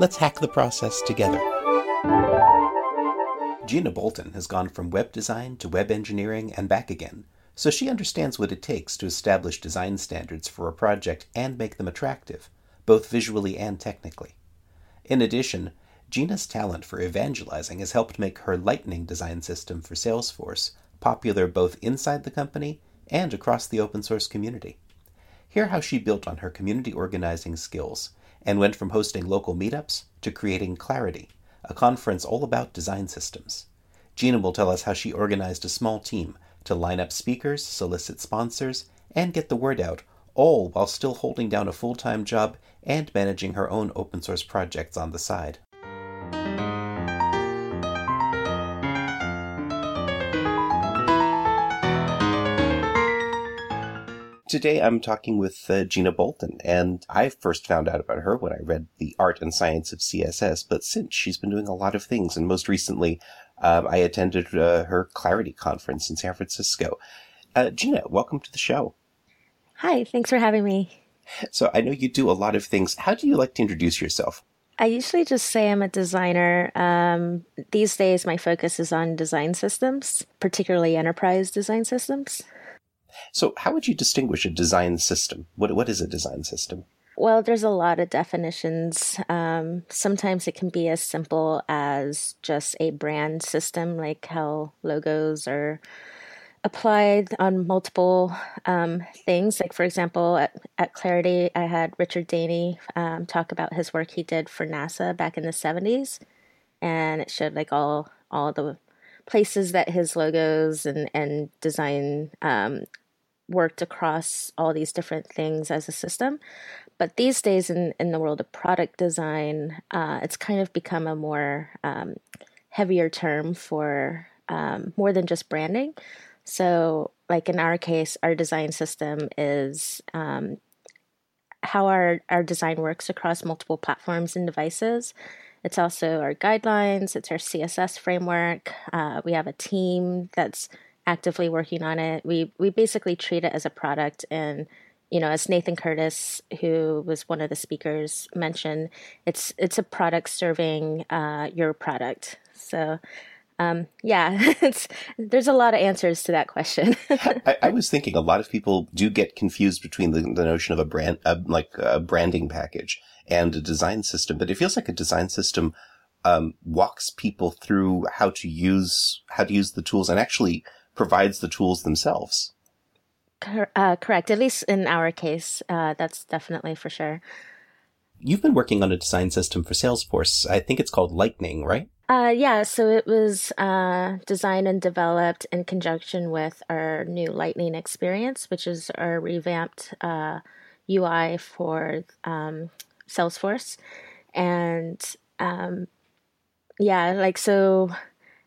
let's hack the process together. Jina Bolton has gone from web design to web engineering and back again so she understands what it takes to establish design standards for a project and make them attractive, both visually and technically. In addition, Jina's talent for evangelizing has helped make her Lightning design system for Salesforce popular both inside the company and across the open source community. Hear how she built on her community organizing skills and went from hosting local meetups to creating Clarity, a conference all about design systems. Jina will tell us how she organized a small team to line up speakers, solicit sponsors, and get the word out, all while still holding down a full time job and managing her own open source projects on the side. Today I'm talking with uh, Jina Bolton, and I first found out about her when I read The Art and Science of CSS, but since she's been doing a lot of things, and most recently um, I attended uh, her Clarity conference in San Francisco. Uh, Jina, welcome to the show. Hi, thanks for having me. So I know you do a lot of things. How do you like to introduce yourself? I usually just say I'm a designer. Um, these days, my focus is on design systems, particularly enterprise design systems. So, how would you distinguish a design system? What What is a design system? Well, there's a lot of definitions. Um, sometimes it can be as simple as just a brand system, like how logos are applied on multiple um, things. Like, for example, at, at, Clarity, I had Richard Danne um, talk about his work he did for NASA back in the 70s. And it showed like all all the places that his logos and, and design um, worked across all these different things as a system. But these days, in, in the world of product design, uh, it's kind of become a more um, heavier term for um, more than just branding. So, like in our case, our design system is um, how our, our design works across multiple platforms and devices. It's also our guidelines, it's our CSS framework. Uh, we have a team that's actively working on it. We we basically treat it as a product and you know, as Nathan Curtis, who was one of the speakers, mentioned, it's it's a product serving uh, your product. So, um, yeah, there's a lot of answers to that question. I, I, was thinking a lot of people do get confused between the, the notion of a brand, uh, like a branding package, and a design system. But it feels like a design system um, walks people through how to use how to use the tools and actually provides the tools themselves. Uh, correct. At least in our case, uh, that's definitely for sure. You've been working on a design system for Salesforce. I think it's called Lightning, right? Uh, yeah, so it was uh, designed and developed in conjunction with our new Lightning experience, which is our revamped UI uh, for um, Salesforce. And um, yeah, like so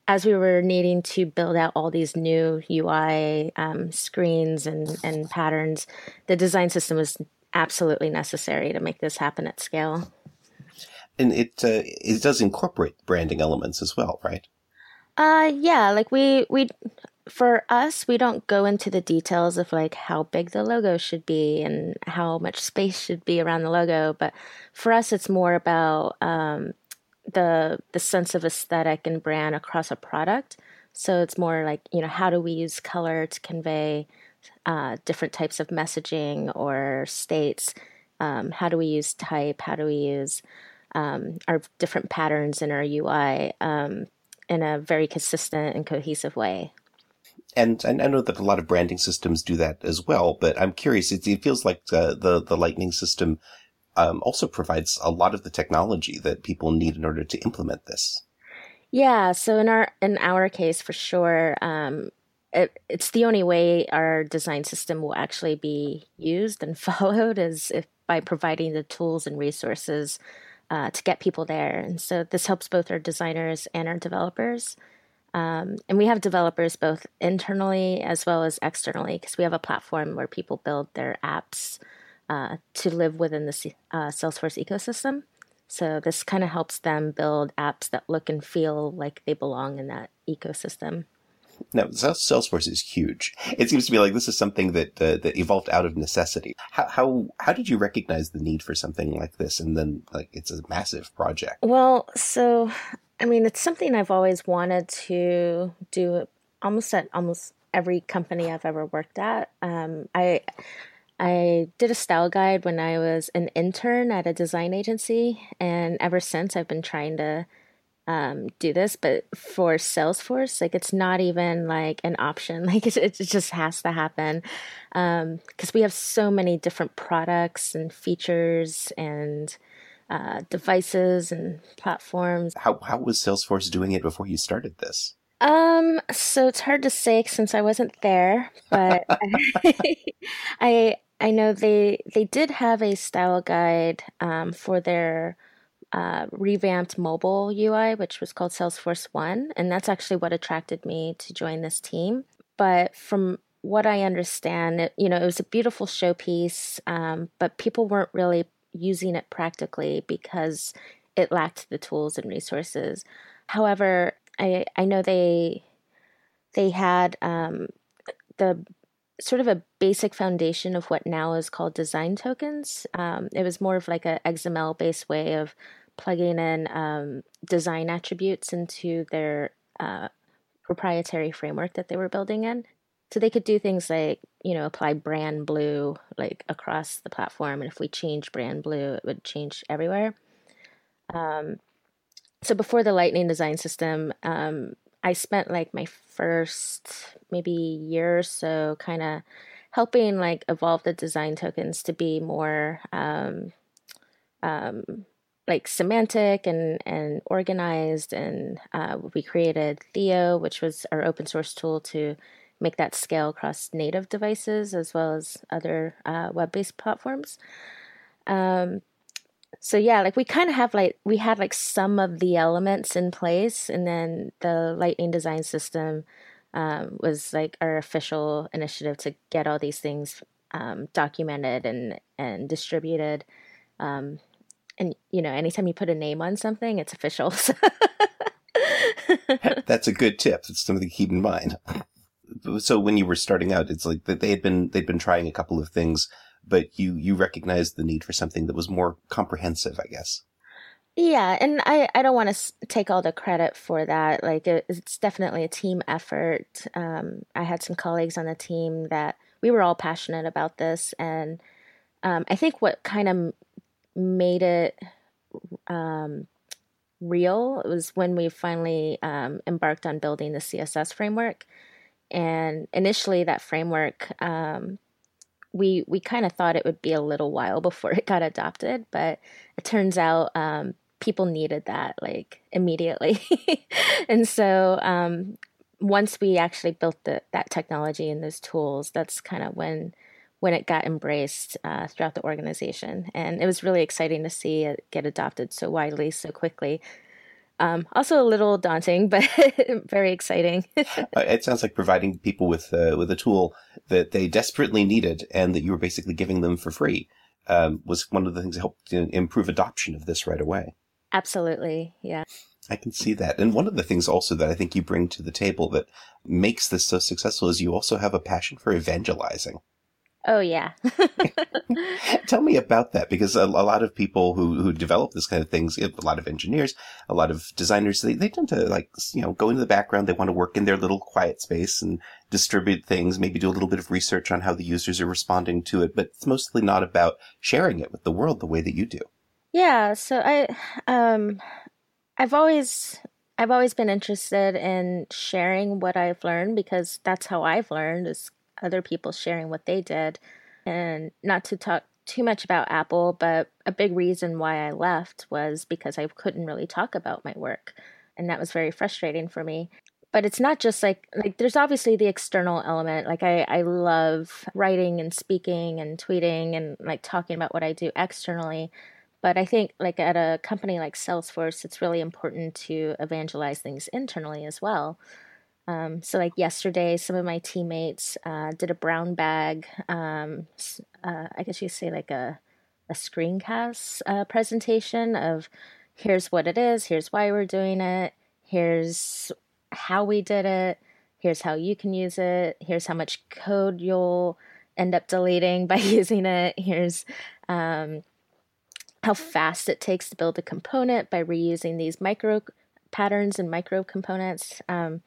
as we were needing to build out all these new UI um, screens and, and patterns, the design system was absolutely necessary to make this happen at scale. And it uh, it does incorporate branding elements as well, right? Uh, yeah. Like we we for us, we don't go into the details of like how big the logo should be and how much space should be around the logo, but for us, it's more about um, the the sense of aesthetic and brand across a product. So it's more like you know how do we use color to convey uh, different types of messaging or states? Um, how do we use type? How do we use um, our different patterns in our UI um, in a very consistent and cohesive way? And, and I know that a lot of branding systems do that as well, but I'm curious. It, it feels like uh, the the Lightning system um, also provides a lot of the technology that people need in order to implement this. Yeah, so in our in our case, for sure, um, it, it's the only way our design system will actually be used and followed is if by providing the tools and resources uh, to get people there. And so this helps both our designers and our developers. Um, and we have developers both internally as well as externally because we have a platform where people build their apps uh, to live within the uh, Salesforce ecosystem. So this kind of helps them build apps that look and feel like they belong in that ecosystem. Now, Salesforce is huge. It seems to me like this is something that uh, that evolved out of necessity. How, how how did you recognize the need for something like this, and then like it's a massive project? Well, so I mean, it's something I've always wanted to do, almost at almost every company I've ever worked at. Um, I I did a style guide when I was an intern at a design agency, and ever since I've been trying to um, do this, but for Salesforce, like it's not even like an option. Like it, it just has to happen because um, we have so many different products and features and uh, devices and platforms. How how was Salesforce doing it before you started this? Um, so it's hard to say since I wasn't there, but I I know they they did have a style guide um, for their uh, revamped mobile UI, which was called Salesforce One, and that's actually what attracted me to join this team. But from what I understand, it, you know, it was a beautiful showpiece, um, but people weren't really using it practically because it lacked the tools and resources. However, I I know they they had um, the sort of a basic foundation of what now is called design tokens. Um, it was more of like a XML based way of plugging in um, design attributes into their uh, proprietary framework that they were building in. So they could do things like, you know, apply brand blue like across the platform, and if we change brand blue, it would change everywhere. Um, so before the Lightning design system, um, I spent like my first maybe year or so kind of helping like evolve the design tokens to be more um, um, like semantic and and organized. And uh, we created theo which was our open source tool to make that scale across native devices as well as other uh, web-based platforms. Um, so yeah like we kind of have like we had like some of the elements in place and then the lightning design system um, was like our official initiative to get all these things um, documented and and distributed. Um, and you know anytime you put a name on something it's official that's a good tip. It's something to keep in mind. So when you were starting out it's like they had been they'd been trying a couple of things but you you recognized the need for something that was more comprehensive i guess. Yeah and i i don't want to take all the credit for that. Like it, it's definitely a team effort. Um, i had some colleagues on the team that we were all passionate about this and um, i think what kind of made it um, real was when we finally um, embarked on building the CSS framework. And initially, that framework, um, we we kind of thought it would be a little while before it got adopted, but it turns out um, people needed that like immediately. and so um, once we actually built the, that technology and those tools, that's kind of when when it got embraced uh, throughout the organization. And it was really exciting to see it get adopted so widely, so quickly. Um, also a little daunting, but very exciting. Uh, it sounds like providing people with uh, with a tool that they desperately needed and that you were basically giving them for free um, was one of the things that helped improve adoption of this right away. Absolutely, yeah. I can see that. And one of the things also that I think you bring to the table that makes this so successful is you also have a passion for evangelizing. Oh yeah. Tell me about that because a, a, lot of people who, who develop this kind of things, a lot of engineers, a lot of designers, they, they tend to like, you know, go into the background. They want to work in their little quiet space and distribute things, maybe do a little bit of research on how the users are responding to it, but it's mostly not about sharing it with the world the way that you do. Yeah. So I, um, I've always, I've always been interested in sharing what I've learned because that's how I've learned is other people sharing what they did. And not to talk too much about Apple, but a big reason why I left was because I couldn't really talk about my work. And that was very frustrating for me. But it's not just like like there's obviously the external element. Like I, I love writing and speaking and tweeting and like talking about what I do externally. but I think like at a company like Salesforce, it's really important to evangelize things internally as well. Um, so like yesterday, some of my teammates uh, did a brown bag. Um, uh, I guess you say like a a screencast uh, presentation of here's what it is, here's why we're doing it, here's how we did it, here's how you can use it, here's how much code you'll end up deleting by using it, here's um, how fast it takes to build a component by reusing these micro patterns and micro components. Um,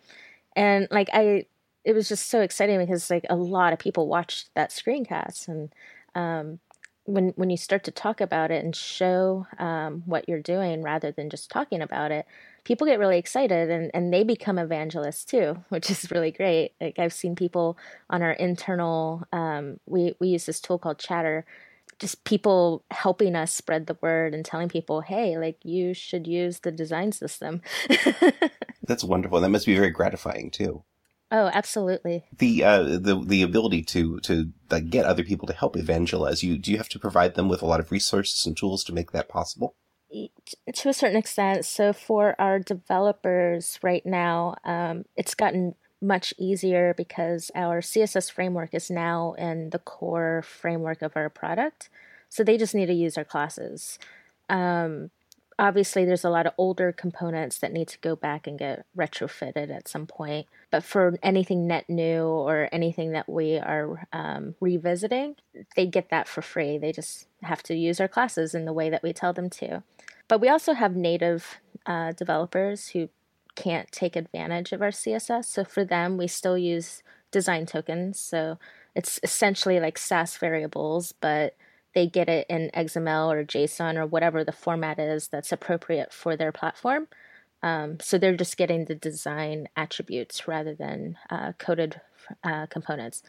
and like I, it was just so exciting because like a lot of people watched that screencast and um, when when you start to talk about it and show um, what you're doing rather than just talking about it, people get really excited and, and they become evangelists too, which is really great. Like I've seen people on our internal, um, we we use this tool called Chatter, just people helping us spread the word and telling people, hey, like you should use the design system. That's wonderful. That must be very gratifying too. Oh, absolutely. The uh, the the ability to to like, get other people to help evangelize you. Do you have to provide them with a lot of resources and tools to make that possible? To a certain extent. So for our developers right now, um, it's gotten much easier because our CSS framework is now in the core framework of our product. So they just need to use our classes. Um, obviously there's a lot of older components that need to go back and get retrofitted at some point but for anything net new or anything that we are um, revisiting they get that for free they just have to use our classes in the way that we tell them to but we also have native uh, developers who can't take advantage of our css so for them we still use design tokens so it's essentially like sass variables but they get it in XML or JSON or whatever the format is that's appropriate for their platform. Um, so they're just getting the design attributes rather than uh, coded uh, components.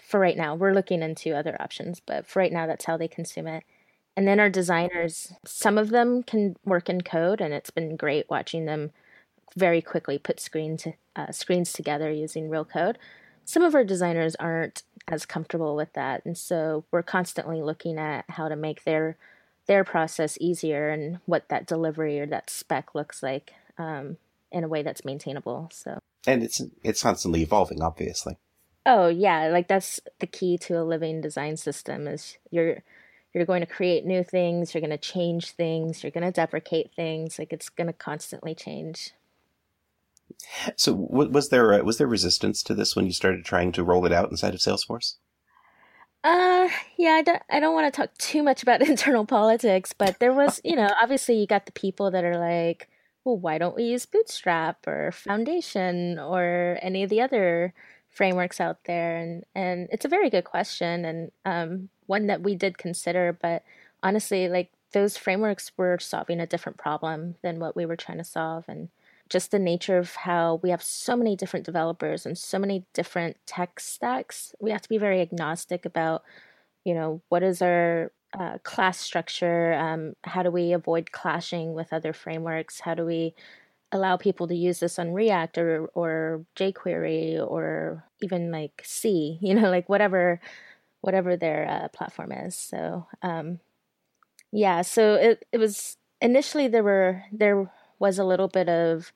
For right now, we're looking into other options, but for right now, that's how they consume it. And then our designers, some of them can work in code, and it's been great watching them very quickly put screens uh, screens together using real code. Some of our designers aren't as comfortable with that and so we're constantly looking at how to make their their process easier and what that delivery or that spec looks like um, in a way that's maintainable so. And it's it's constantly evolving obviously. Oh yeah like that's the key to a living design system is you're you're going to create new things you're going to change things you're going to deprecate things like it's going to constantly change so was there was there resistance to this when you started trying to roll it out inside of Salesforce? Uh, yeah, I don't, I don't want to talk too much about internal politics, but there was, you know, obviously you got the people that are like, well, why don't we use Bootstrap or Foundation or any of the other frameworks out there? And and it's a very good question and um, one that we did consider, but honestly, like those frameworks were solving a different problem than what we were trying to solve, and just the nature of how we have so many different developers and so many different tech stacks, we have to be very agnostic about, you know, what is our uh, class structure? Um, how do we avoid clashing with other frameworks? How do we allow people to use this on React or, or jQuery or even like C, you know, like whatever whatever their uh, platform is. So um, yeah, so it, it was initially there were there was a little bit of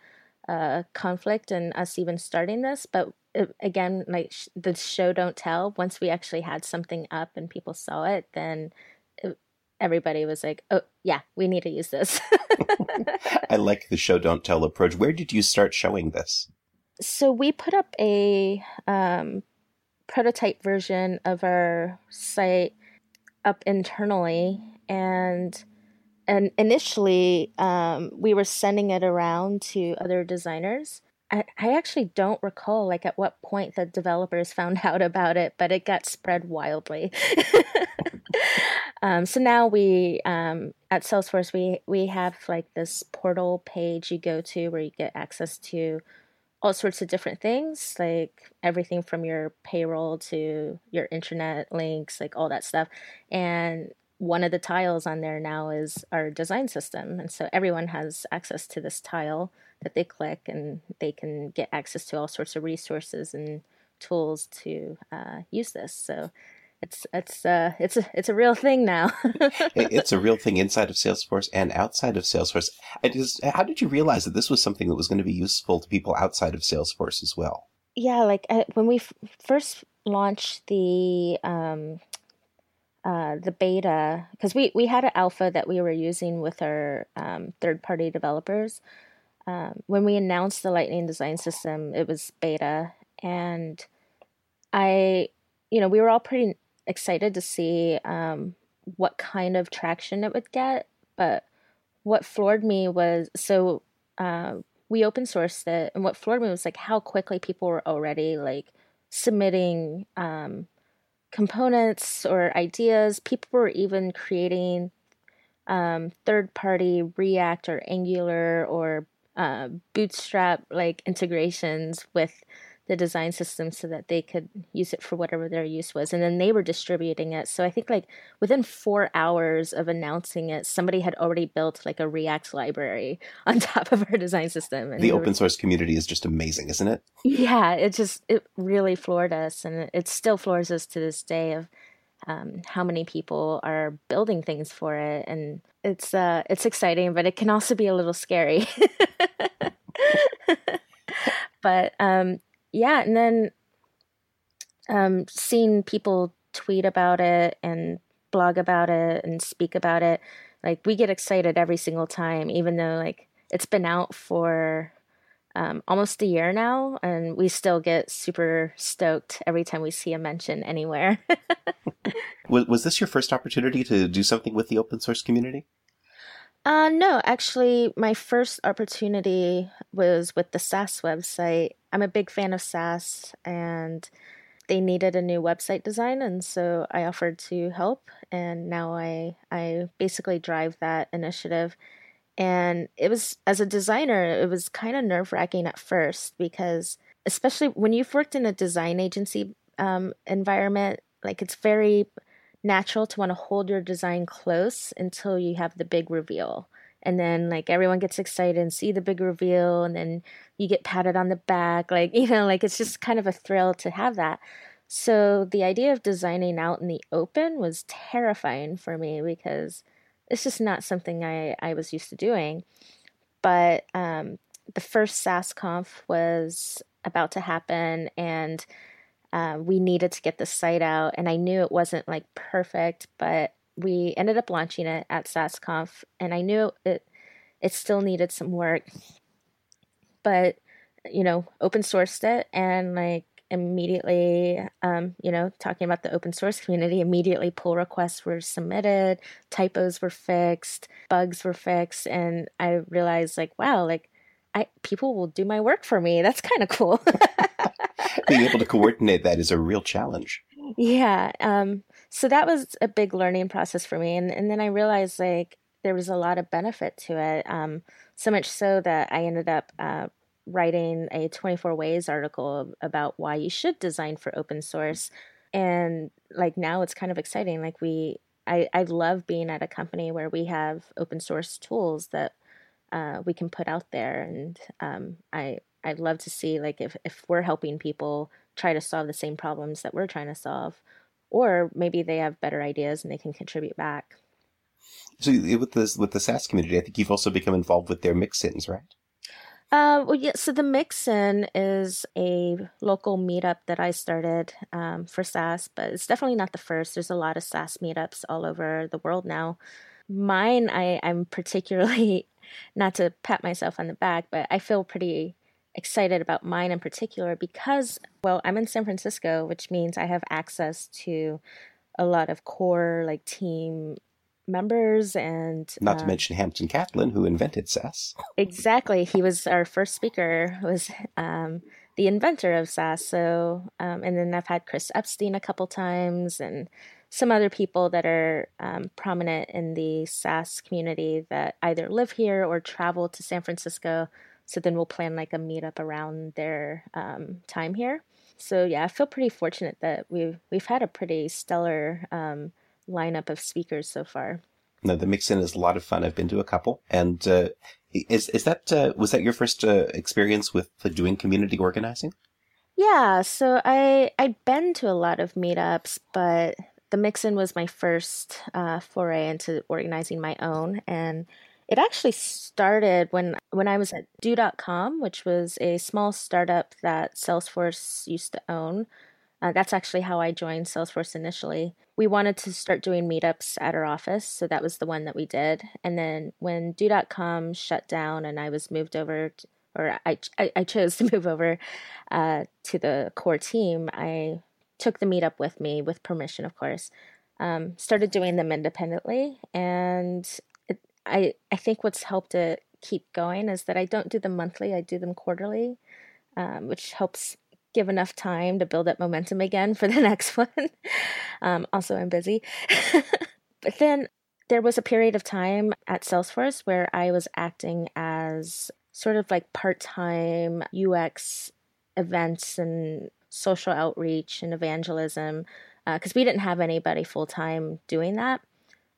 uh, conflict in us even starting this, but it, again, like sh- the show don't tell. Once we actually had something up and people saw it, then it, everybody was like, "Oh, yeah, we need to use this." I like the show don't tell approach. Where did you start showing this? So we put up a um, prototype version of our site up internally, and and initially um, we were sending it around to other designers. I, I actually don't recall like at what point the developers found out about it but it got spread wildly. Um, so now we um, at salesforce we we have like this portal page you go to where you get access to all sorts of different things like everything from your payroll to your internet links like all that stuff. And one of the tiles on there now is our design system. And so everyone has access to this tile that they click and they can get access to all sorts of resources and tools to uh, use this. So it's it's uh it's a it's a real thing now. it's a real thing inside of Salesforce and outside of Salesforce. I Just, how did you realize that this was something that was going to be useful to people outside of Salesforce as well? Yeah, like I, when we f- first launched the um, uh, the beta, because we we had an alpha that we were using with our um, third party developers. Um, when we announced the Lightning Design System, it was beta, and I, you know, we were all pretty excited to see um, what kind of traction it would get. But what floored me was so uh, we open sourced it, and what floored me was like how quickly people were already like submitting um, components or ideas. People were even creating um, third party React or Angular or uh, Bootstrap like integrations with the design system so that they could use it for whatever their use was and then they were distributing it. So i think like within four hours of announcing it somebody had already built like a react library on top of our design system and the open were, source community is just amazing isn't it? Yeah it just it really floored us and it still floors us to this day of um, how many people are building things for it and it's uh it's exciting but it can also be a little scary. But um yeah, and then um, seeing people tweet about it and blog about it and speak about it, like we get excited every single time, even though like it's been out for um, almost a year now, and we still get super stoked every time we see a mention anywhere. was was this your first opportunity to do something with the open source community? Uh, no, actually, my first opportunity was with the Sass website. I'm a big fan of Sass, and they needed a new website design, and so I offered to help. And now I I basically drive that initiative. And it was as a designer, it was kind of nerve wracking at first because, especially when you've worked in a design agency um, environment, like it's very natural to want to hold your design close until you have the big reveal. And then like everyone gets excited and see the big reveal and then you get patted on the back. Like, you know, like it's just kind of a thrill to have that. So the idea of designing out in the open was terrifying for me because it's just not something I, I was used to doing. But um, the first SassConf was about to happen and uh, we needed to get the site out, and I knew it wasn't like perfect, but we ended up launching it at SassConf, and I knew it it still needed some work, but you know, open sourced it, and like immediately, um, you know, talking about the open source community, immediately pull requests were submitted, typos were fixed, bugs were fixed, and I realized like, wow, like I people will do my work for me. That's kind of cool. being able to coordinate that is a real challenge. Yeah. Um, so that was a big learning process for me. And, and then I realized like there was a lot of benefit to it. Um, so much so that I ended up uh, writing a 24 ways article about why you should design for open source. And like now it's kind of exciting. Like we, I, I love being at a company where we have open source tools that uh, we can put out there. And um, I, I'd love to see like if, if we're helping people try to solve the same problems that we're trying to solve, or maybe they have better ideas and they can contribute back. So with this with the Sass community, I think you've also become involved with their mix-ins, right? Uh, well, yeah. So the mix-in is a local meetup that I started um, for Sass, but it's definitely not the first. There's a lot of Sass meetups all over the world now. Mine, I, I'm particularly not to pat myself on the back, but I feel pretty excited about mine in particular because, well, I'm in San Francisco, which means I have access to a lot of core like team members and not uh, to mention Hampton Catlin, who invented Sass. Exactly, he was our first speaker. Was um, the inventor of Sass. So, um, and then I've had Chris Eppstein a couple times and some other people that are um, prominent in the Sass community that either live here or travel to San Francisco so then we'll plan like a meetup around their um, time here. So yeah, I feel pretty fortunate that we've we've had a pretty stellar um, lineup of speakers so far. No, the mix-in is a lot of fun. I've been to a couple, and uh, is is that uh, was that your first uh, experience with doing community organizing? Yeah, so I I'd been to a lot of meetups, but the mix-in was my first uh, foray into organizing my own, and it actually started when when I was at Do.com, which was a small startup that Salesforce used to own. Uh, that's actually how I joined Salesforce initially. We wanted to start doing meetups at our office, so that was the one that we did. And then when Do.com shut down and I was moved over, to, or I, I, chose to move over uh, to the core team, I took the meetup with me with permission, of course. Um, started doing them independently, and I I think what's helped it keep going is that I don't do them monthly; I do them quarterly, um, which helps give enough time to build up momentum again for the next one. um, also, I'm busy, but then there was a period of time at Salesforce where I was acting as sort of like part time UX events and social outreach and evangelism because uh, we didn't have anybody full time doing that.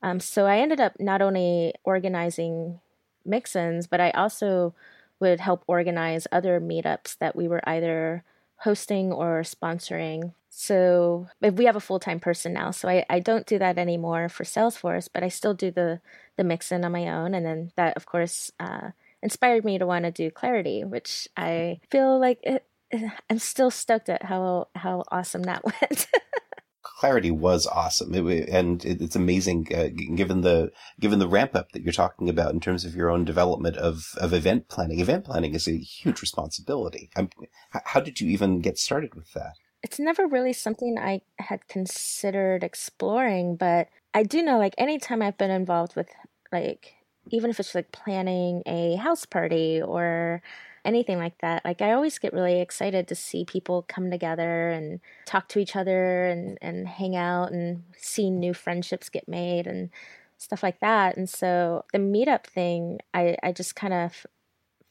Um, so I ended up not only organizing mix-ins, but I also would help organize other meetups that we were either hosting or sponsoring. So if we have a full time person now, so I, I don't do that anymore for Salesforce, but I still do the the mix-in on my own, and then that of course uh, inspired me to want to do Clarity, which I feel like it, I'm still stoked at how how awesome that went. Clarity was awesome, it, and it's amazing uh, given the given the ramp up that you're talking about in terms of your own development of of event planning. Event planning is a huge responsibility. How did you even get started with that? It's never really something I had considered exploring, but I do know like anytime I've been involved with like even if it's like planning a house party or anything like that. Like I always get really excited to see people come together and talk to each other and, and hang out and see new friendships get made and stuff like that. And so the meetup thing, I, I just kind of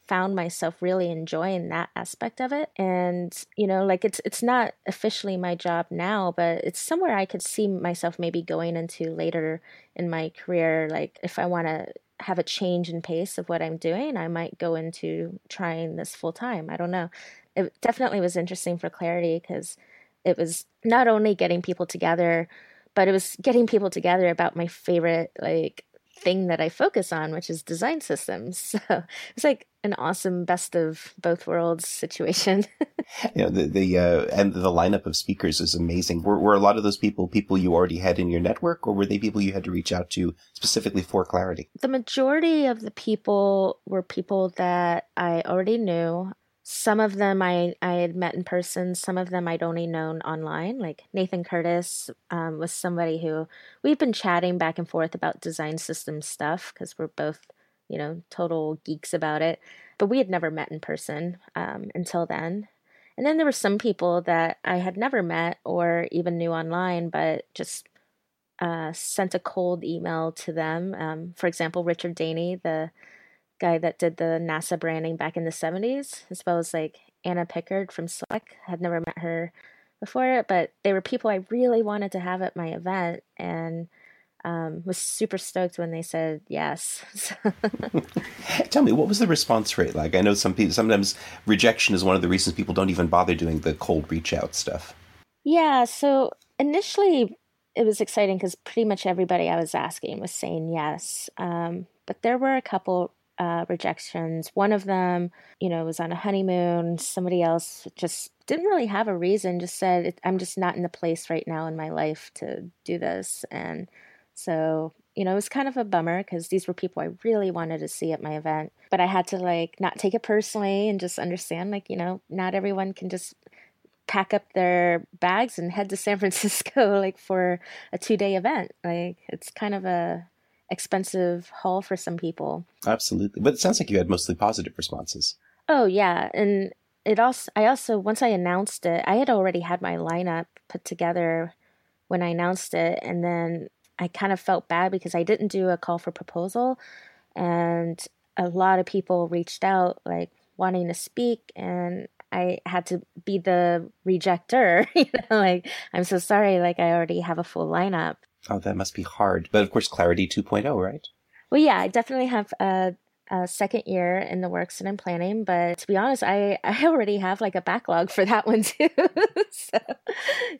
found myself really enjoying that aspect of it and you know like it's it's not officially my job now but it's somewhere I could see myself maybe going into later in my career like if I want to have a change in pace of what I'm doing, I might go into trying this full time. I don't know. It definitely was interesting for clarity because it was not only getting people together, but it was getting people together about my favorite like thing that I focus on, which is design systems. So it's like an awesome best of both worlds situation. you know, the, the uh, and the lineup of speakers is amazing. Were, were a lot of those people people you already had in your network, or were they people you had to reach out to specifically for clarity? The majority of the people were people that I already knew. Some of them I, I had met in person, some of them I'd only known online. Like Nathan Curtis um, was somebody who we've been chatting back and forth about design system stuff because we're both, you know, total geeks about it. But we had never met in person um, until then. And then there were some people that I had never met or even knew online, but just uh, sent a cold email to them. Um, for example, Richard Danne, the guy that did the NASA branding back in the 70s, as well as like Anna Pickard from Slack. Had never met her before, but they were people I really wanted to have at my event and um, was super stoked when they said yes. Tell me, what was the response rate like? I know some people sometimes rejection is one of the reasons people don't even bother doing the cold reach out stuff. Yeah, so initially it was exciting because pretty much everybody I was asking was saying yes. Um, but there were a couple uh, rejections. One of them, you know, was on a honeymoon. Somebody else just didn't really have a reason, just said, I'm just not in the place right now in my life to do this. And so, you know, it was kind of a bummer because these were people I really wanted to see at my event. But I had to, like, not take it personally and just understand, like, you know, not everyone can just pack up their bags and head to San Francisco, like, for a two day event. Like, it's kind of a expensive haul for some people. Absolutely. But it sounds like you had mostly positive responses. Oh yeah, and it also I also once I announced it, I had already had my lineup put together when I announced it and then I kind of felt bad because I didn't do a call for proposal and a lot of people reached out like wanting to speak and I had to be the rejecter, you know, like I'm so sorry like I already have a full lineup. Oh, that must be hard. But of course, Clarity 2.0, right? Well, yeah, I definitely have a, a second year in the works that I'm planning, but to be honest, I, I already have like a backlog for that one too. so.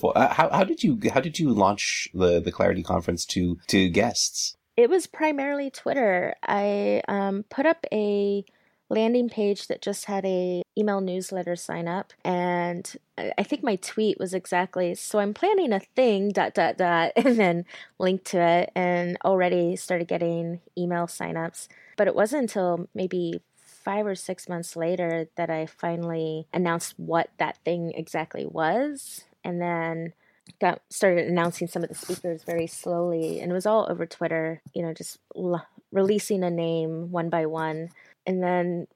Well, uh, how, how did you how did you launch the the Clarity conference to to guests? It was primarily Twitter. I um, put up a landing page that just had a email newsletter sign up. And i think my tweet was exactly so i'm planning a thing dot dot dot and then linked to it and already started getting email signups. But it wasn't until maybe five or six months later that i finally announced what that thing exactly was. And then got started announcing some of the speakers very slowly. And it was all over twitter you know just l- releasing a name one by one and then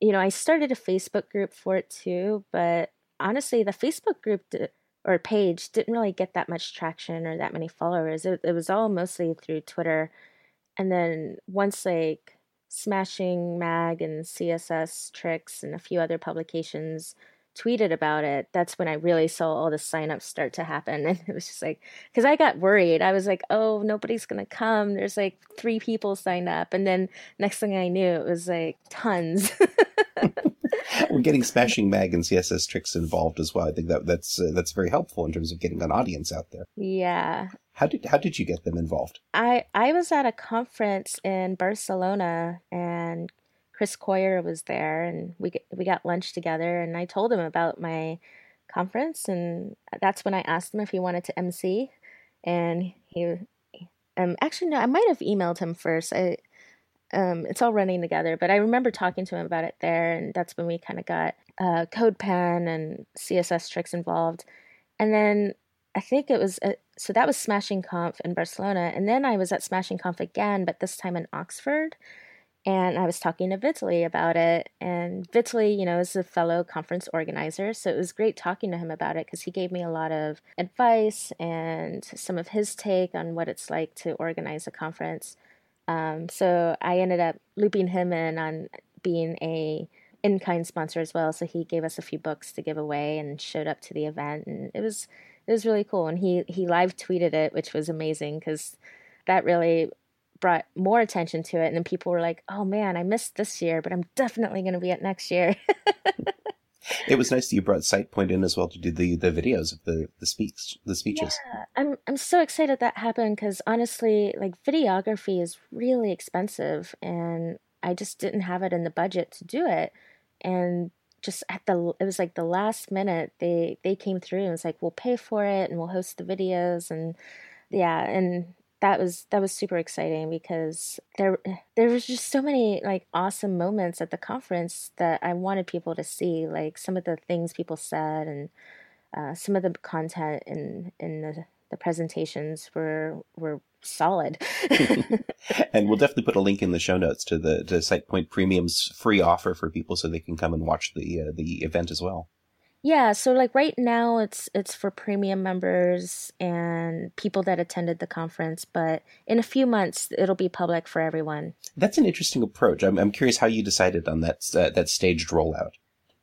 you know i started a facebook group for it too but honestly the facebook group or page didn't really get that much traction or that many followers. It, it was all mostly through twitter. And then once like smashing mag and css tricks and a few other publications tweeted about it, that's when I really saw all the signups start to happen. And it was just like, because I got worried. I was like, oh, nobody's going to come. There's like three people signed up. And then next thing I knew, it was like tons. We're getting Smashing Mag and CSS tricks involved as well. I think that that's uh, that's very helpful in terms of getting an audience out there. Yeah. How did how did you get them involved? I I was at a conference in Barcelona and Chris Coyier was there, and we we got lunch together, and I told him about my conference, and that's when I asked him if he wanted to MC, and he um actually no, I might have emailed him first. I um it's all running together, but I remember talking to him about it there, and that's when we kind of got uh, CodePen and CSS tricks involved, and then I think it was a, so that was Smashing Conf in Barcelona, and then I was at Smashing Conf again, but this time in Oxford and I was talking to Vitaly about it. And Vitaly, you know, is a fellow conference organizer. So it was great talking to him about it because he gave me a lot of advice and some of his take on what it's like to organize a conference. Um, so I ended up looping him in on being a in-kind sponsor as well. So he gave us a few books to give away and showed up to the event, and it was it was really cool. And he he live tweeted it, which was amazing because that really brought more attention to it and then people were like oh man i missed this year but i'm definitely going to be at next year. It was nice that you brought SitePoint in as well to do the the videos of the the speaks the speeches. Yeah, i'm i'm so excited that happened because honestly like videography is really expensive and i just didn't have it in the budget to do it and just at the it was like the last minute they they came through and was like we'll pay for it and we'll host the videos and yeah and that was that was super exciting because there there was just so many like awesome moments at the conference that I wanted people to see like some of the things people said and uh, some of the content in in the, the presentations were were solid. and we'll definitely put a link in the show notes to the to SitePoint Premium's free offer for people so they can come and watch the uh, the event as well. Yeah, so like right now it's it's for premium members and people that attended the conference, but in a few months it'll be public for everyone. That's an interesting approach. I'm I'm curious how you decided on that uh, that staged rollout.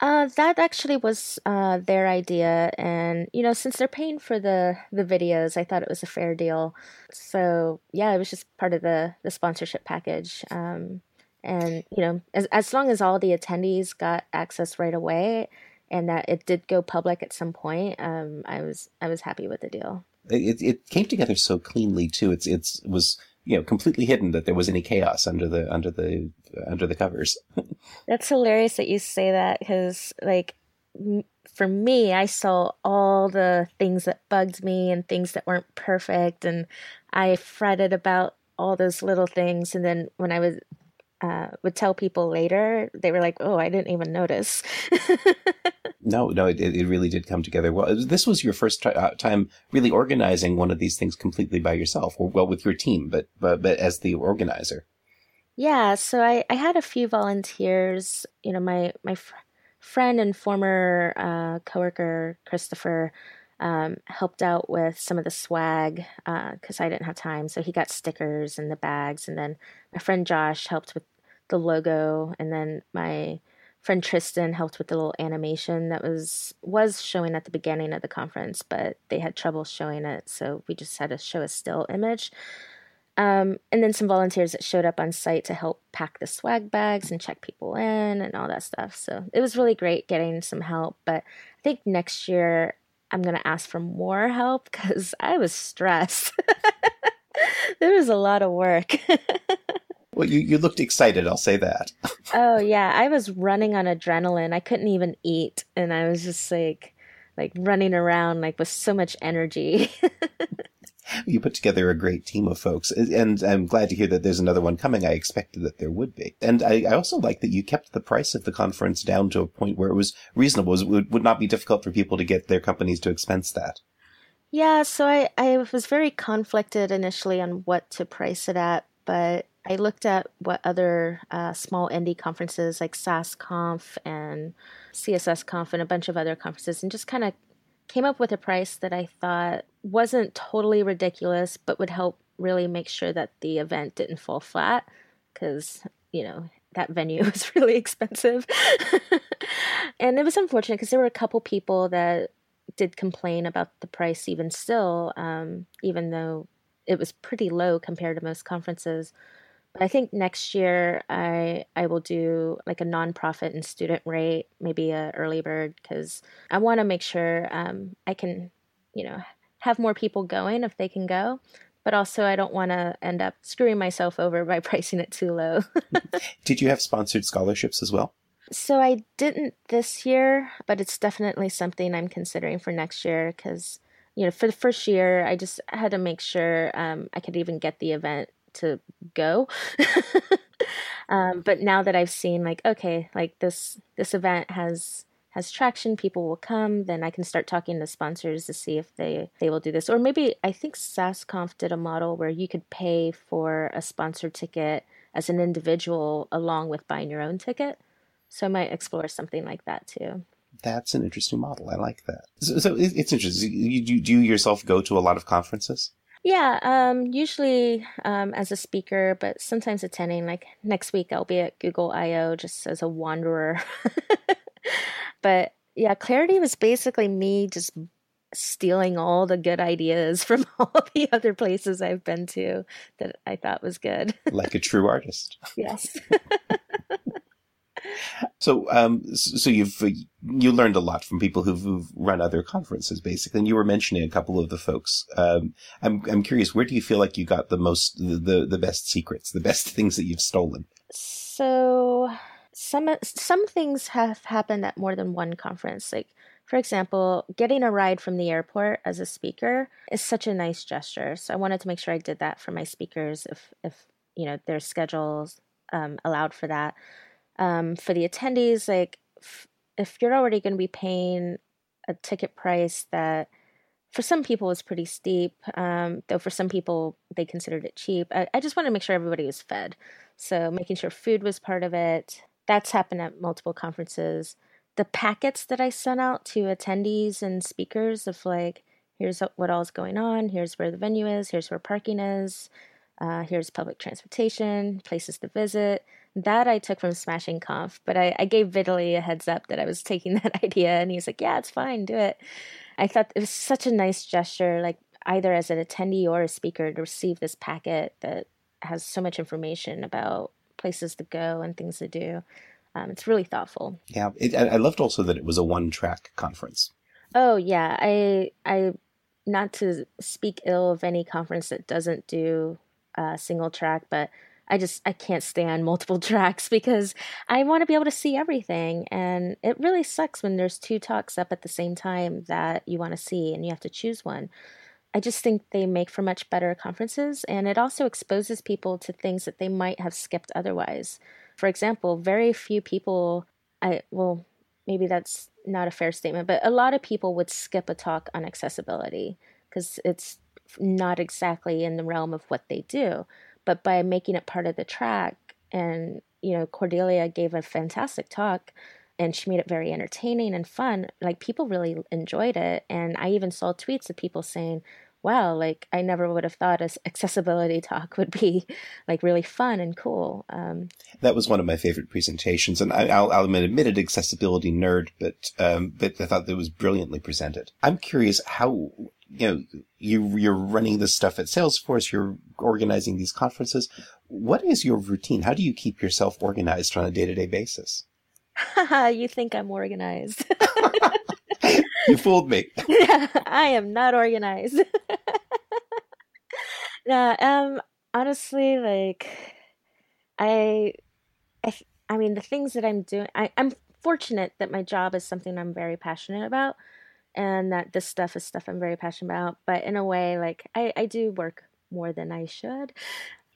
Uh, that actually was uh, their idea, and you know, since they're paying for the the videos, I thought it was a fair deal. So yeah, it was just part of the the sponsorship package. Um, and you know, as as long as all the attendees got access right away, and that it did go public at some point, um, I was I was happy with the deal. It it came together so cleanly too. It's it's it was you know completely hidden that there was any chaos under the under the under the covers. That's hilarious that you say that because like for me, I saw all the things that bugged me and things that weren't perfect, and I fretted about all those little things. And then when I was uh, would tell people later, they were like, "Oh, I didn't even notice." no, no, it, it really did come together well. This was your first t- uh, time really organizing one of these things completely by yourself, or well, with your team, but but but as the organizer. Yeah, so I I had a few volunteers. You know, my my fr- friend and former uh, coworker Christopher. Um, helped out with some of the swag because uh, I didn't have time. So he got stickers and the bags, and then my friend Josh helped with the logo, and then my friend Tristan helped with the little animation that was was showing at the beginning of the conference, but they had trouble showing it, so we just had to show a still image. Um, and then some volunteers that showed up on site to help pack the swag bags and check people in and all that stuff. So it was really great getting some help. But I think next year I'm going to ask for more help because I was stressed. there was a lot of work. well, you, you looked excited, I'll say that. oh, yeah. I was running on adrenaline. I couldn't even eat. And I was just like, like running around like with so much energy. you put together a great team of folks, and I'm glad to hear that there's another one coming. I expected that there would be, and I, I also like that you kept the price of the conference down to a point where it was reasonable. It would, would not be difficult for people to get their companies to expense that. Yeah, so I, I was very conflicted initially on what to price it at, but I looked at what other uh, small indie conferences like SassConf and CSSConf and a bunch of other conferences and just kind of came up with a price that I thought wasn't totally ridiculous, but would help really make sure that the event didn't fall flat because, you know, that venue was really expensive. and it was unfortunate because there were a couple people that did complain about the price even still, um, even though it was pretty low compared to most conferences. But I think next year I I will do like a nonprofit and student rate, maybe a early bird, because I want to make sure um, I can, you know, have more people going if they can go. But also, I don't want to end up screwing myself over by pricing it too low. Did you have sponsored scholarships as well? So I didn't this year, but it's definitely something I'm considering for next year because you know for the first year I just had to make sure um, I could even get the event to go. um, but now that I've seen like okay, like this this event has has traction, people will come, then I can start talking to sponsors to see if they they will do this. Or maybe I think SassConf did a model where you could pay for a sponsored ticket as an individual along with buying your own ticket. So I might explore something like that too. That's an interesting model. I like that. So, so it's interesting. You, do you yourself go to a lot of conferences? Yeah, um, usually um, as a speaker, but sometimes attending. Like next week, I'll be at Google I/O just as a wanderer. but yeah, Clarity was basically me just stealing all the good ideas from all the other places I've been to that I thought was good. like a true artist. Yes. So, um, so you've you learned a lot from people who've, who've, run other conferences, basically. And you were mentioning a couple of the folks. Um, I'm I'm curious, where do you feel like you got the most the, the the best secrets, the best things that you've stolen? So some some things have happened at more than one conference. Like for example, getting a ride from the airport as a speaker is such a nice gesture. So I wanted to make sure I did that for my speakers if if you know their schedules um, allowed for that um, for the attendees, like f- if you're already going to be paying a ticket price that for some people is pretty steep, um, though for some people they considered it cheap. I, I just wanted to make sure everybody was fed. So making sure food was part of it. That's happened at multiple conferences. The packets that I sent out to attendees and speakers of like, here's what all is going on, here's where the venue is, here's where parking is, uh, here's public transportation, places to visit that I took from Smashing Conf, but I, I gave Vitaly a heads up that I was taking that idea, and he's like, "Yeah, it's fine, do it." I thought it was such a nice gesture, like either as an attendee or a speaker, to receive this packet that has so much information about places to go and things to do. Um, it's really thoughtful. Yeah, it, I loved also that it was a one-track conference. Oh yeah, I I not to speak ill of any conference that doesn't do a single track, but I just I can't stand multiple tracks because I want to be able to see everything and it really sucks when there's two talks up at the same time that you want to see and you have to choose one. I just think they make for much better conferences and it also exposes people to things that they might have skipped otherwise. For example, very few people I well maybe that's not a fair statement, but a lot of people would skip a talk on accessibility because it's not exactly in the realm of what they do but by making it part of the track and you know cordelia gave a fantastic talk and she made it very entertaining and fun. Like people really enjoyed it and i even saw tweets of people saying wow like i never would have thought a accessibility talk would be like really fun and cool. Um, that was one of my favorite presentations and I, will admit admitted accessibility nerd but um, but i thought that was brilliantly presented. I'm curious how you know, you you're running this stuff at Salesforce. You're organizing these conferences. What is your routine? How do you keep yourself organized on a day to day basis? you think I'm organized? you fooled me. I am not organized. no, um, honestly, like, I, I, I mean, the things that I'm doing, I, I'm fortunate that my job is something I'm very passionate about and that this stuff is stuff I'm very passionate about. But in a way, like I, I do work more than I should.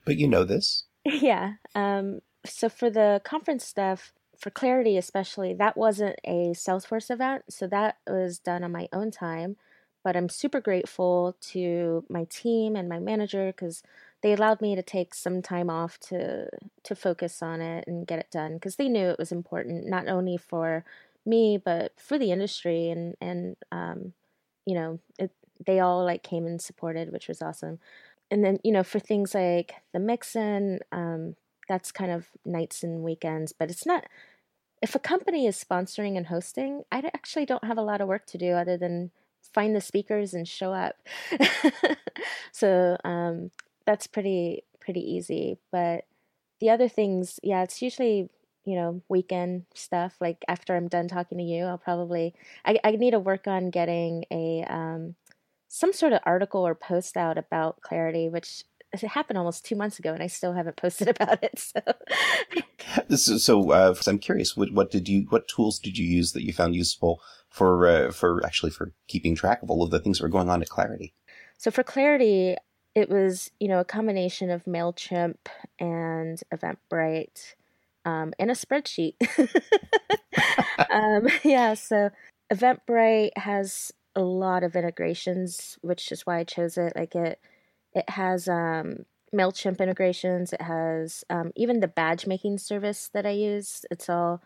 But you know this. yeah. Um, so for the conference stuff, for clarity especially, that wasn't a Salesforce event. So that was done on my own time. But I'm super grateful to my team and my manager because they allowed me to take some time off to to focus on it and get it done because they knew it was important not only for me but for the industry and and um, you know it, they all like came and supported which was awesome and then you know for things like the mixin um, that's kind of nights and weekends but it's not if a company is sponsoring and hosting i actually don't have a lot of work to do other than find the speakers and show up so um, that's pretty pretty easy. But the other things, yeah, it's usually you know weekend stuff. Like after I'm done talking to you, I'll probably I, I need to work on getting a um, some sort of article or post out about clarity, which it happened almost two months ago, and I still haven't posted about it. So, so uh, I'm curious. What, what, did you? What tools did you use that you found useful for uh, for actually for keeping track of all of the things that were going on at Clarity? So for Clarity, it was, you know, a combination of MailChimp and Eventbrite um, and a spreadsheet. um, yeah, so Eventbrite has a lot of integrations, which is why I chose it. Like it, it has um, Mailchimp integrations. It has um, even the badge making service that I use. It's all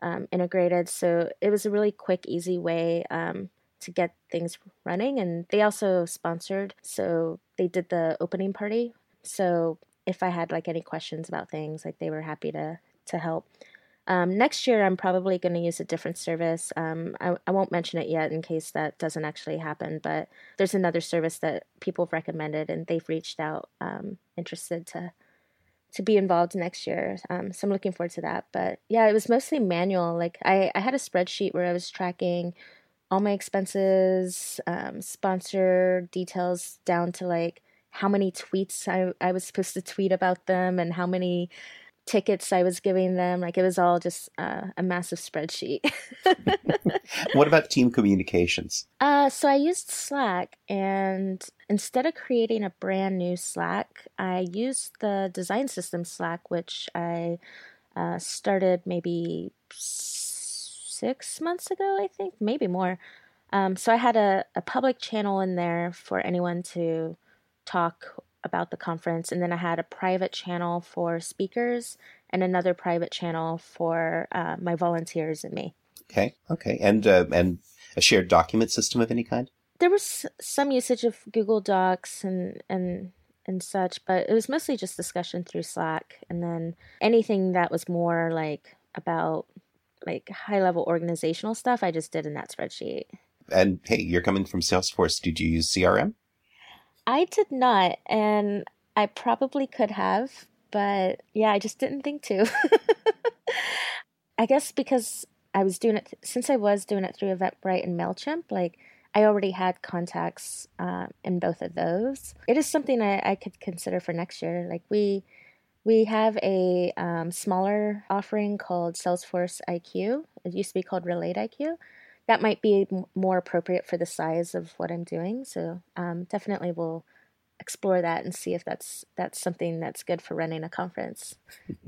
um, integrated, so it was a really quick, easy way um, to get things running. And they also sponsored, so they did the opening party. So if I had like any questions about things, like they were happy to to help. Um, next year, I'm probably going to use a different service. Um, I, I won't mention it yet in case that doesn't actually happen, but there's another service that people have recommended and they've reached out um, interested to to be involved next year. Um, so I'm looking forward to that. But yeah, it was mostly manual. Like I, I had a spreadsheet where I was tracking all my expenses, um, sponsor details down to like how many tweets I, I was supposed to tweet about them and how many tickets I was giving them. Like it was all just uh, a massive spreadsheet. what about team communications? Uh, so I used Slack, and instead of creating a brand new Slack, I used the design system Slack, which I uh, started maybe six months ago, I think, maybe more. Um, so I had a, a public channel in there for anyone to talk about the conference, and then I had a private channel for speakers and another private channel for uh, my volunteers and me. Okay, okay, and uh, and a shared document system of any kind. There was some usage of Google Docs and and and such, but it was mostly just discussion through Slack, and then anything that was more like about like high level organizational stuff I just did in that spreadsheet. And hey, you're coming from Salesforce. Did you use CRM? I did not, and I probably could have, but yeah, I just didn't think to. I guess because I was doing it since I was doing it through Eventbrite and Mailchimp, like I already had contacts uh, in both of those. It is something I, I could consider for next year. Like we we have a um, smaller offering called Salesforce IQ. It used to be called Relate IQ. That might be more appropriate for the size of what I'm doing. So um, definitely we'll explore that and see if that's that's something that's good for running a conference.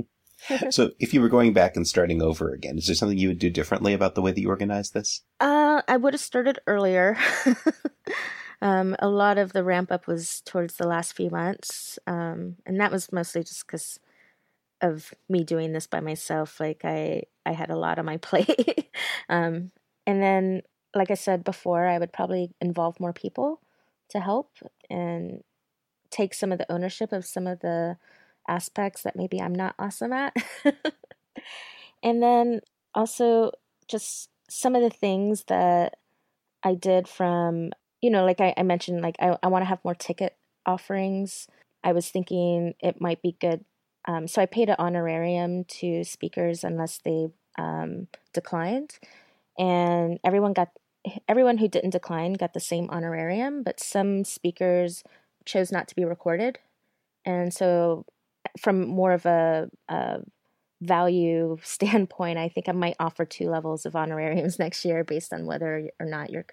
so if you were going back and starting over again, is there something you would do differently about the way that you organize this? Uh, I would have started earlier. Um, a lot of the ramp up was towards the last few months, um, and that was mostly just because of me doing this by myself. Like I, I had a lot on my plate, um, and then, like I said before, I would probably involve more people to help and take some of the ownership of some of the aspects that maybe I'm not awesome at, and then also just some of the things that I did from you know, like I, I mentioned, like I, I want to have more ticket offerings. I was thinking it might be good. Um, so I paid an honorarium to speakers unless they um, declined, and everyone got everyone who didn't decline got the same honorarium, but some speakers chose not to be recorded, and so from more of a, a value standpoint, I think I might offer two levels of honorariums next year based on whether or not you're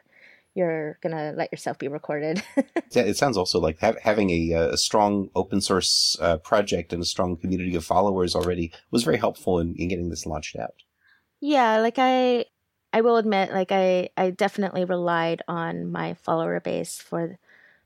you're gonna let yourself be recorded. yeah, it sounds also like ha- having a, uh, a, strong open source uh, project and a strong community of followers already was very helpful in, in getting this launched out. Yeah, like I, I will admit, like I, I definitely relied on my follower base for,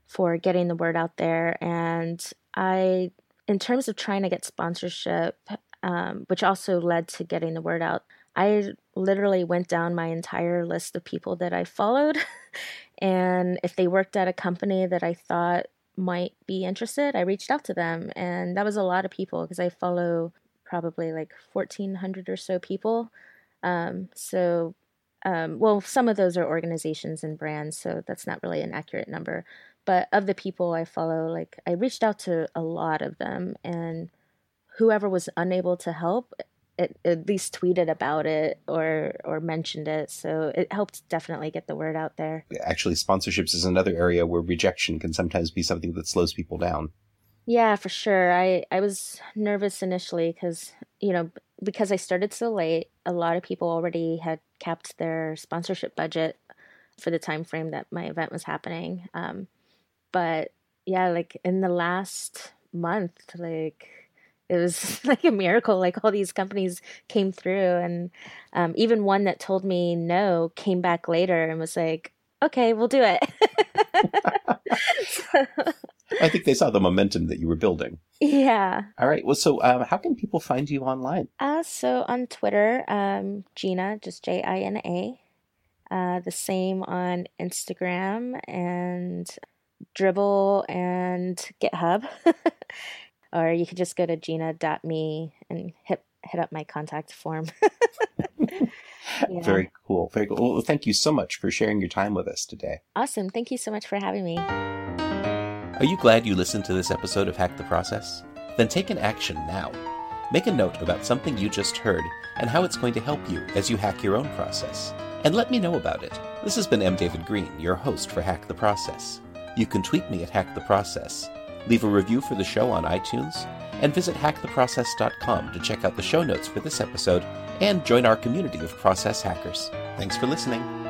for getting the word out there, and I, in terms of trying to get sponsorship, um, which also led to getting the word out. I literally went down my entire list of people that I followed. and if they worked at a company that I thought might be interested, I reached out to them. And that was a lot of people because I follow probably like 1,400 or so people. Um, so, um, well, some of those are organizations and brands, so that's not really an accurate number. But of the people I follow, like I reached out to a lot of them, and whoever was unable to help it, at least tweeted about it or or mentioned it. So it helped definitely get the word out there. Actually sponsorships is another area where rejection can sometimes be something that slows people down yeah for sure. I i was nervous initially because you know because i started so late a lot of people already had capped their sponsorship budget for the time frame that my event was happening um, but yeah like in the last month like it was like a miracle like all these companies came through and um, even one that told me no came back later and was like okay we'll do it. So, i think they saw the momentum that you were building yeah all right well so um, how can people find you online uh, so on twitter um, jina just j-i-n-a uh, the same on instagram and Dribbble and github or you could just go to jina.me and hit hit up my contact form. yeah. Very cool. Very cool. Well, thank you so much for sharing your time with us today. Awesome. Thank you so much for having me. Are you glad you listened to this episode of Hack the Process? Then take an action now. Make a note about something you just heard and how it's going to help you as you hack your own process. And let me know about it. This has been M. David Green, your host for Hack the Process. You can tweet me at Hack the Process leave a review for the show on iTunes, and visit hacktheprocess.com to check out the show notes for this episode and join our community of process hackers. Thanks for listening.